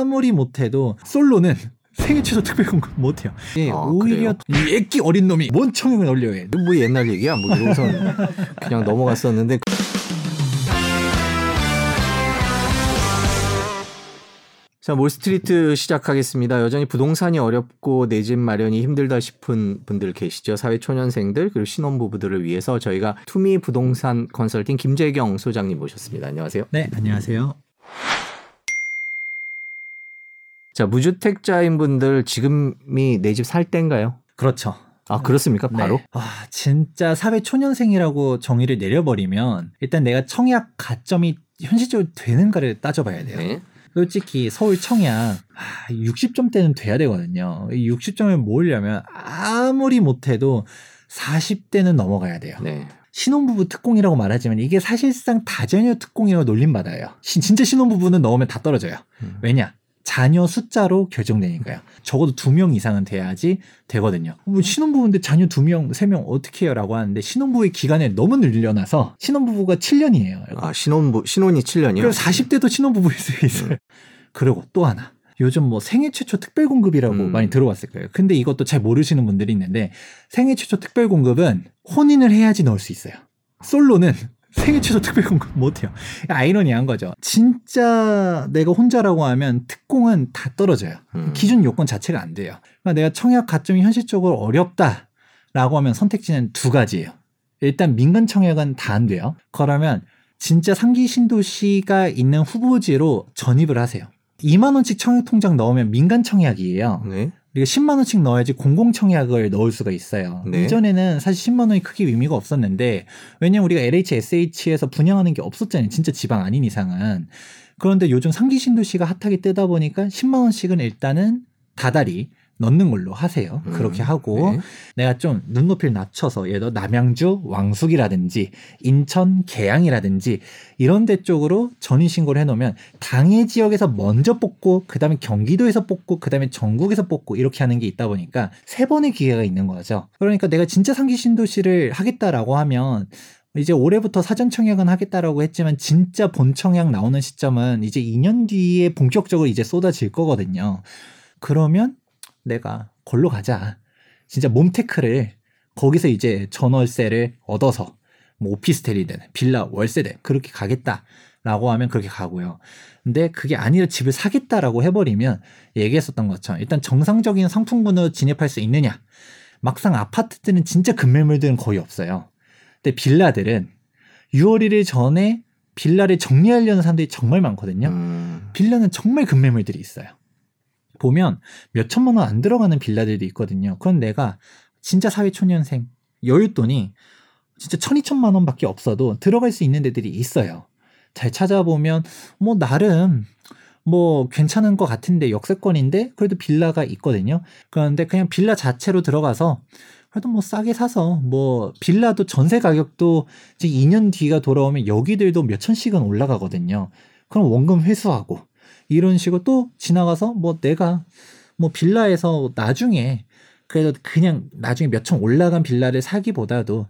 아무리 못해도 솔로는 생애 최초 특별 공급 못해요. 예, 아, 오히려 이 애기 어린 놈이 뭔 청약을 올려야 해. 뭐 옛날 얘기야. 뭐 이러고서 그냥 넘어갔었는데 자, 몰스트리트 시작하겠습니다. 여전히 부동산이 어렵고 내 집 마련이 힘들다 싶은 분들 계시죠. 사회초년생들 그리고 신혼부부들을 위해서 저희가 투미 부동산 컨설팅 김재경 소장님 모셨습니다. 안녕하세요. 네, 안녕하세요. 자, 무주택자인 분들 지금이 내 집 살 때인가요? 그렇죠. 아, 그렇습니까? 바로? 네. 아, 진짜 사회 초년생이라고 정의를 내려버리면 일단 내가 청약 가점이 현실적으로 되는가를 따져봐야 돼요. 네. 솔직히 서울 청약 아, 60점대는 돼야 되거든요. 이 60점을 모으려면 아무리 못해도 40대는 넘어가야 돼요. 네. 신혼부부 특공이라고 말하지만 이게 사실상 다자녀 특공이라고 놀림받아요. 시- 진짜 신혼부부는 넣으면 다 떨어져요. 음. 왜냐? 자녀 숫자로 결정되니까요. 적어도 두 명 이상은 돼야지 되거든요. 뭐 신혼부부인데 자녀 두 명, 세 명 어떻게 해요? 라고 하는데 신혼부부의 기간을 너무 늘려놔서 신혼부부가 7년이에요. 아, 신혼부 신혼이 7년이요? 그리고 40대도 신혼부부일 수 있어요. 그리고 또 하나. 요즘 뭐 생애 최초 특별 공급이라고 음. 많이 들어봤을 거예요. 근데 이것도 잘 모르시는 분들이 있는데 생애 최초 특별 공급은 혼인을 해야지 넣을 수 있어요. 솔로는 생애 최초 특별 공급 못해요. 아이러니한 거죠. 진짜 내가 혼자라고 하면 특공은 다 떨어져요. 음. 기준 요건 자체가 안 돼요. 그러니까 내가 청약 가점이 현실적으로 어렵다라고 하면 선택지는 두 가지예요. 일단 민간 청약은 다 안 돼요. 그러면 진짜 상기 신도시가 있는 후보지로 전입을 하세요. 2만 원씩 청약 통장 넣으면 민간 청약이에요. 네. 그리고 10만 원씩 넣어야지 공공 청약을 넣을 수가 있어요. 네. 이전에는 사실 10만 원이 크게 의미가 없었는데 왜냐면 우리가 LHSH에서 분양하는 게 없었잖아요. 진짜 지방 아닌 이상은. 그런데 요즘 상기 신도시가 핫하게 뜨다 보니까 10만 원씩은 일단은 다달이 넣는 걸로 하세요. 음, 그렇게 하고 네. 내가 좀 눈높이를 낮춰서 예를 들어 남양주 왕숙이라든지 인천 계양이라든지 이런 데 쪽으로 전인 신고를 해놓으면 당해 지역에서 먼저 뽑고 그다음에 경기도에서 뽑고 그다음에 전국에서 뽑고 이렇게 하는 게 있다 보니까 세 번의 기회가 있는 거죠. 그러니까 내가 진짜 상기 신도시를 하겠다라고 하면 이제 올해부터 사전 청약은 하겠다라고 했지만 진짜 본 청약 나오는 시점은 이제 2년 뒤에 본격적으로 이제 쏟아질 거거든요. 그러면 내가 걸로 가자. 진짜 몸테크를 거기서 이제 전월세를 얻어서 뭐 오피스텔이든 빌라 월세든 그렇게 가겠다라고 하면 그렇게 가고요. 근데 그게 아니라 집을 사겠다라고 해버리면 얘기했었던 것처럼 일단 정상적인 상품군으로 진입할 수 있느냐. 막상 아파트들은 진짜 급매물들은 거의 없어요. 근데 빌라들은 6월 1일 전에 빌라를 정리하려는 사람들이 정말 많거든요. 음, 빌라는 정말 급매물들이 있어요. 보면 몇 천만 원 안 들어가는 빌라들도 있거든요. 그건 내가 진짜 사회 초년생 여윳돈이 진짜 천 이천만 원밖에 없어도 들어갈 수 있는 데들이 있어요. 잘 찾아보면 뭐 나름 뭐 괜찮은 것 같은데 역세권인데 그래도 빌라가 있거든요. 그런데 그냥 빌라 자체로 들어가서 그래도 뭐 싸게 사서 뭐 빌라도 전세 가격도 이제 2년 뒤가 돌아오면 여기들도 몇 천씩은 올라가거든요. 그럼 원금 회수하고 이런 식으로 또 지나가서 뭐 내가 뭐 빌라에서 나중에 그래도 그냥 나중에 몇 천 올라간 빌라를 사기보다도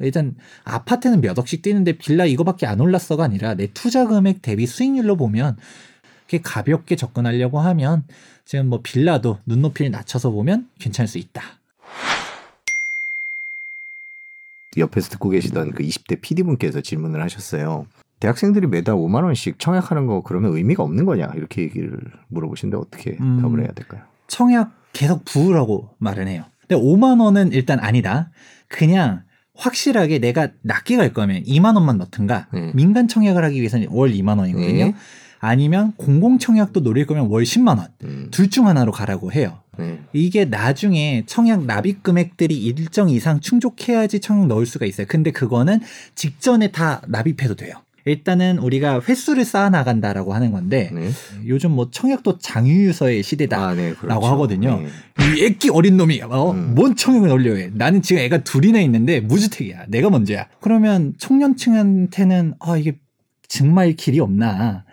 일단 아파트는 몇 억씩 뛰는데 빌라 이거밖에 안 올랐어가 아니라 내 투자 금액 대비 수익률로 보면 이렇게 가볍게 접근하려고 하면 지금 뭐 빌라도 눈높이를 낮춰서 보면 괜찮을 수 있다. 옆에서 듣고 계시던 그 20대 PD분께서 질문을 하셨어요. 대학생들이 매달 5만 원씩 청약하는 거 그러면 의미가 없는 거냐 이렇게 얘기를 물어보시는데 어떻게 음. 답을 해야 될까요? 청약 계속 부으라고 말은 해요. 근데 5만 원은 일단 아니다. 그냥 확실하게 내가 낮게 갈 거면 2만 원만 넣든가 네. 민간 청약을 하기 위해서는 월 2만 원이거든요. 네. 아니면 공공 청약도 노릴 거면 월 10만 원. 음, 둘중 하나로 가라고 해요. 네. 이게 나중에 청약 납입 금액들이 일정 이상 충족해야지 청약 넣을 수가 있어요. 근데 그거는 직전에 다 납입해도 돼요. 일단은 우리가 횟수를 쌓아 나간다라고 하는 건데 네. 요즘 뭐 청약도 장유유서의 시대다. 아, 네, 그렇죠. 라고 하거든요. 네. 이 애기 어린 놈이 어? 음. 뭔 청약을 올려 해? 나는 지금 애가 둘이나 있는데 무주택이야. 내가 먼저야. 그러면 청년층한테는 아 이게 정말 길이 없나?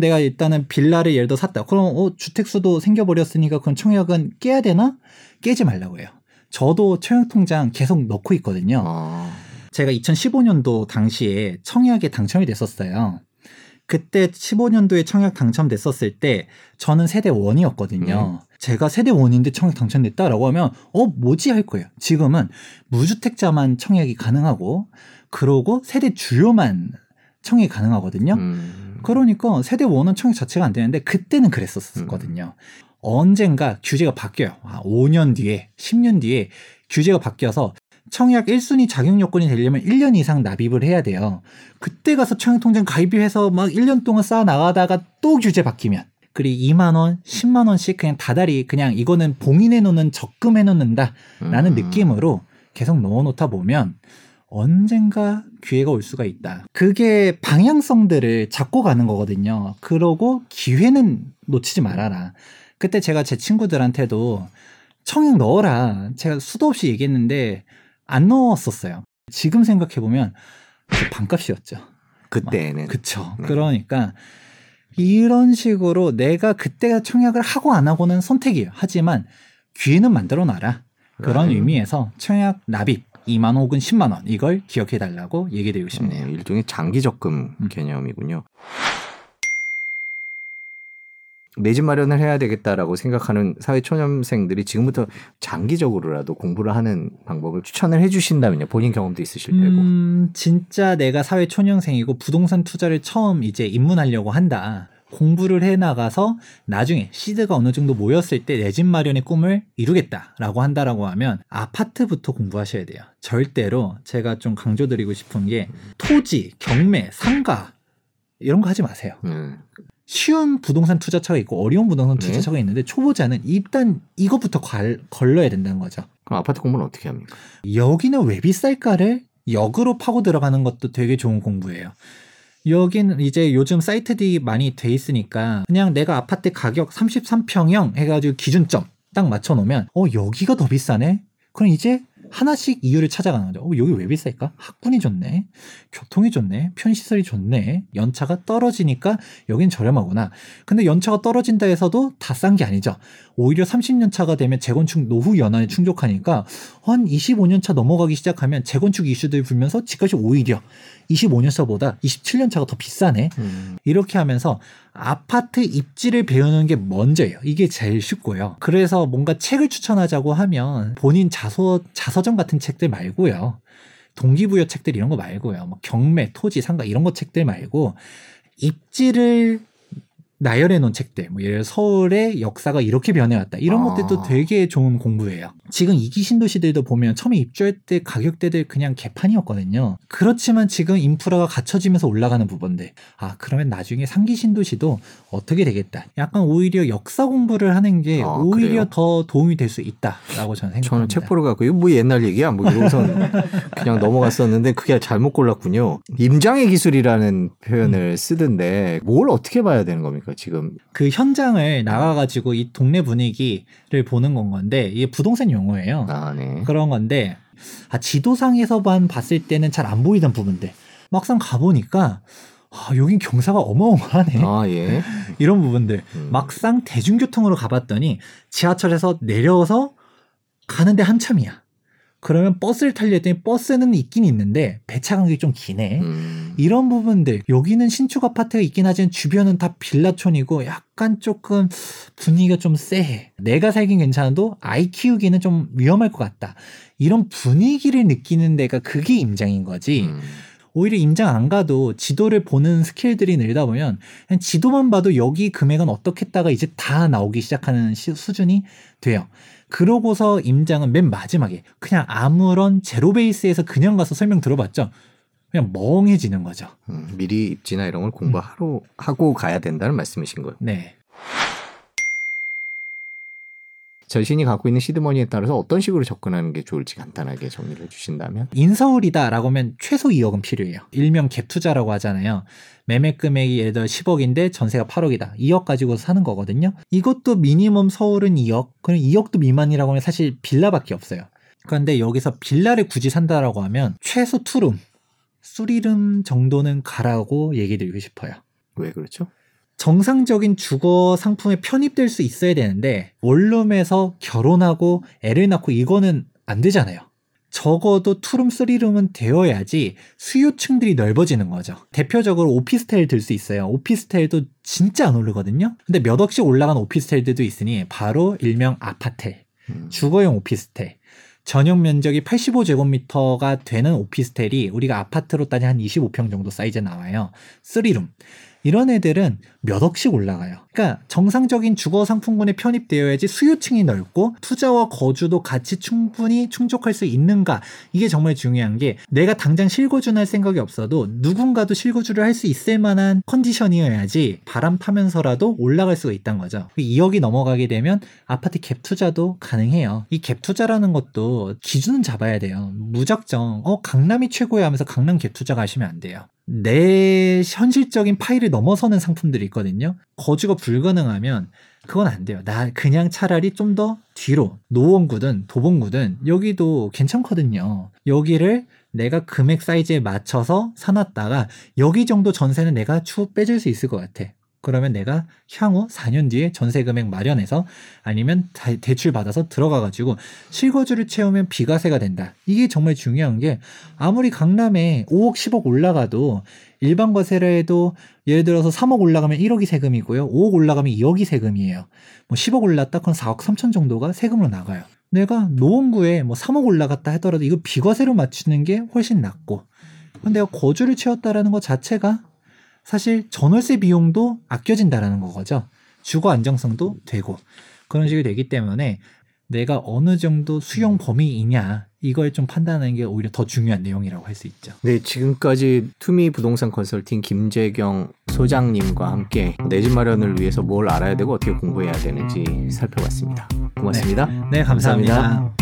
내가 일단은 빌라를 예를 들어 샀다. 그럼 어, 주택 수도 생겨버렸으니까 그럼 청약은 깨야 되나? 깨지 말라고 해요. 저도 청약 통장 계속 넣고 있거든요. 아, 제가 2015년도 당시에 청약에 당첨이 됐었어요. 그때 15년도에 청약 당첨됐었을 때 저는 세대 원이었거든요. 제가 세대 원인데 청약 당첨됐다라고 하면 어 뭐지 할 거예요. 지금은 무주택자만 청약이 가능하고 그러고 세대 주요만 청약이 가능하거든요. 음. 그러니까 세대 원은 청약 자체가 안 되는데 그때는 그랬었거든요. 언젠가 규제가 바뀌어요. 아, 5년 뒤에, 10년 뒤에 규제가 바뀌어서 청약 1순위 자격 요건이 되려면 1년 이상 납입을 해야 돼요. 그때 가서 청약통장 가입해서 막 1년 동안 쌓아 나가다가 또 규제 바뀌면 그리고 2만 원, 10만 원씩 그냥 다달이 그냥 이거는 봉인해 놓는 적금해 놓는다라는 음. 느낌으로 계속 넣어 놓다 보면 언젠가 기회가 올 수가 있다. 그게 방향성들을 잡고 가는 거거든요. 그러고 기회는 놓치지 말아라. 그때 제가 제 친구들한테도 청약 넣어라. 제가 수도 없이 얘기했는데 안 넣었었어요. 지금 생각해 보면 반값이었죠. 그때는 그쵸. 네. 그러니까 이런 식으로 내가 그때가 청약을 하고 안 하고는 선택이에요. 하지만 기회는 만들어 놔라. 그런 음. 의미에서 청약 납입 2만 원 혹은 10만 원 이걸 기억해 달라고 얘기 드리고 싶네요. 네, 일종의 장기 적금 음. 개념이군요. 내 집 마련을 해야 되겠다라고 생각하는 사회 초년생들이 지금부터 장기적으로라도 공부를 하는 방법을 추천을 해주신다면요. 본인 경험도 있으실 테고. 음, 진짜 내가 사회 초년생이고 부동산 투자를 처음 이제 입문하려고 한다. 공부를 해 나가서 나중에 시드가 어느 정도 모였을 때 내 집 마련의 꿈을 이루겠다라고 한다라고 하면 아파트부터 공부하셔야 돼요. 절대로 제가 좀 강조드리고 싶은 게 토지, 경매, 상가 이런 거 하지 마세요. 음. 쉬운 부동산 투자처가 있고 어려운 부동산 네. 투자처가 있는데 초보자는 일단 이것부터 걸, 걸러야 된다는 거죠. 그럼 아파트 공부는 어떻게 합니까? 여기는 왜 비쌀까를 역으로 파고 들어가는 것도 되게 좋은 공부예요. 여기는 이제 요즘 사이트들이 많이 돼 있으니까 그냥 내가 아파트 가격 33평형 해가지고 기준점 딱 맞춰놓으면 어 여기가 더 비싸네. 그럼 이제 하나씩 이유를 찾아가는 거죠. 어, 여기 왜 비쌀까? 학군이 좋네. 교통이 좋네. 편시설이 좋네. 연차가 떨어지니까 여긴 저렴하구나. 근데 연차가 떨어진다 해서도 다 싼 게 아니죠. 오히려 30년 차가 되면 재건축 노후 연한에 충족하니까 한 25년 차 넘어가기 시작하면 재건축 이슈들이 불면서 집값이 오히려 25년 차보다 27년 차가 더 비싸네. 음. 이렇게 하면서 아파트 입지를 배우는 게 먼저예요. 이게 제일 쉽고요. 그래서 뭔가 책을 추천하자고 하면 본인 자서 자서전 같은 책들 말고요. 동기부여 책들 이런 거 말고요. 뭐 경매, 토지, 상가 이런 거 책들 말고 입지를 나열해 놓은 책들, 뭐 예를 들어 서울의 역사가 이렇게 변해왔다. 이런 아. 것들도 되게 좋은 공부예요. 지금 이기 신도시들도 보면 처음에 입주할 때 가격대들 그냥 개판이었거든요. 그렇지만 지금 인프라가 갖춰지면서 올라가는 부분들. 아, 그러면 나중에 상기 신도시도 어떻게 되겠다. 약간 오히려 역사 공부를 하는 게 아, 오히려 그래요? 더 도움이 될 수 있다라고 저는 생각합니다. 저는 책 보러 가고 이거 뭐 옛날 얘기야 뭐 이러고선 그냥 넘어갔었는데 그게 잘못 골랐군요. 임장의 기술이라는 표현을 쓰던데 뭘 어떻게 봐야 되는 겁니까 지금? 그 현장을 나가가지고 이 동네 분위기를 보는 건 건데 이게 부동산 용어예요. 아 네. 그런 건데 아, 지도상에서만 봤을 때는 잘 안 보이던 부분들 막상 가보니까 아, 여긴 경사가 어마어마하네 아 예. 이런 부분들 음. 막상 대중교통으로 가봤더니 지하철에서 내려서 가는데 한참이야 그러면 버스를 타려 했더니 버스는 있긴 있는데 배차 간격이 좀 기네. 음. 이런 부분들. 여기는 신축 아파트가 있긴 하지만 주변은 다 빌라촌이고 약간 조금 분위기가 좀 쎄해. 내가 살긴 괜찮아도 아이 키우기는 좀 위험할 것 같다. 이런 분위기를 느끼는 데가 그게 임장인 거지. 음. 오히려 임장 안 가도 지도를 보는 스킬들이 늘다 보면 그냥 지도만 봐도 여기 금액은 어떻겠다가 이제 다 나오기 시작하는 시- 수준이 돼요. 그러고서 임장은 맨 마지막에 그냥 아무런 제로 베이스에서 그냥 가서 설명 들어봤죠. 그냥 멍해지는 거죠. 음, 미리 입지나 이런 걸 공부하러 하고 가야 된다는 말씀이신 거예요. 네. 자신이 갖고 있는 시드머니에 따라서 어떤 식으로 접근하는 게 좋을지 간단하게 정리를 해주신다면. 인서울이다라고 하면 최소 2억은 필요해요. 일명 갭 투자라고 하잖아요. 매매 금액이 예를 들어 10억인데 전세가 8억이다. 2억 가지고 사는 거거든요. 이것도 미니멈 서울은 2억. 그럼 2억도 미만이라고 하면 사실 빌라밖에 없어요. 그런데 여기서 빌라를 굳이 산다라고 하면 최소 투룸, 쓰리룸 정도는 가라고 얘기 드리고 싶어요. 왜 그렇죠? 정상적인 주거 상품에 편입될 수 있어야 되는데 원룸에서 결혼하고 애를 낳고 이거는 안 되잖아요. 적어도 투룸 쓰리룸은 되어야지 수요층들이 넓어지는 거죠. 대표적으로 오피스텔 들 수 있어요. 오피스텔도 진짜 안 오르거든요. 근데 몇 억씩 올라간 오피스텔들도 있으니 바로 일명 아파텔, 음. 주거용 오피스텔. 전용 면적이 85제곱미터가 되는 오피스텔이 우리가 아파트로 따지면 한 25평 정도 사이즈 나와요. 쓰리룸. 이런 애들은 몇 억씩 올라가요. 그러니까 정상적인 주거 상품군에 편입되어야지 수요층이 넓고 투자와 거주도 같이 충분히 충족할 수 있는가 이게 정말 중요한 게 내가 당장 실거주는 할 생각이 없어도 누군가도 실거주를 할 수 있을 만한 컨디션이어야지 바람 타면서라도 올라갈 수가 있다는 거죠. 2억이 넘어가게 되면 아파트 갭 투자도 가능해요. 이 갭 투자라는 것도 기준은 잡아야 돼요. 무작정 어 강남이 최고야 하면서 강남 갭 투자가 하시면 안 돼요. 내 현실적인 파일을 넘어서는 상품들이 있거든요. 거주가 불가능하면 그건 안 돼요. 나 그냥 차라리 좀 더 뒤로 노원구든 도봉구든 여기도 괜찮거든요. 여기를 내가 금액 사이즈에 맞춰서 사놨다가 여기 정도 전세는 내가 추후 빼줄 수 있을 것 같아. 그러면 내가 향후 4년 뒤에 전세 금액 마련해서 아니면 다- 대출 받아서 들어가 가지고 실거주를 채우면 비과세가 된다. 이게 정말 중요한 게 아무리 강남에 5억, 10억 올라가도 일반 과세를 해도 예를 들어서 3억 올라가면 1억이 세금이고요. 5억 올라가면 2억이 세금이에요. 뭐 10억 올랐다 그럼 4억 3천 정도가 세금으로 나가요. 내가 노원구에 뭐 3억 올라갔다 하더라도 이거 비과세로 맞추는 게 훨씬 낫고 근데 거주를 채웠다라는 것 자체가 사실 전월세 비용도 아껴진다라는 거죠. 주거 안정성도 되고 그런 식이 되기 때문에 내가 어느 정도 수용 범위이냐 이걸 좀 판단하는 게 오히려 더 중요한 내용이라고 할 수 있죠. 네, 지금까지 투미 부동산 컨설팅 김재경 소장님과 함께 내 집 마련을 위해서 뭘 알아야 되고 어떻게 공부해야 되는지 살펴봤습니다. 고맙습니다. 네, 감사합니다.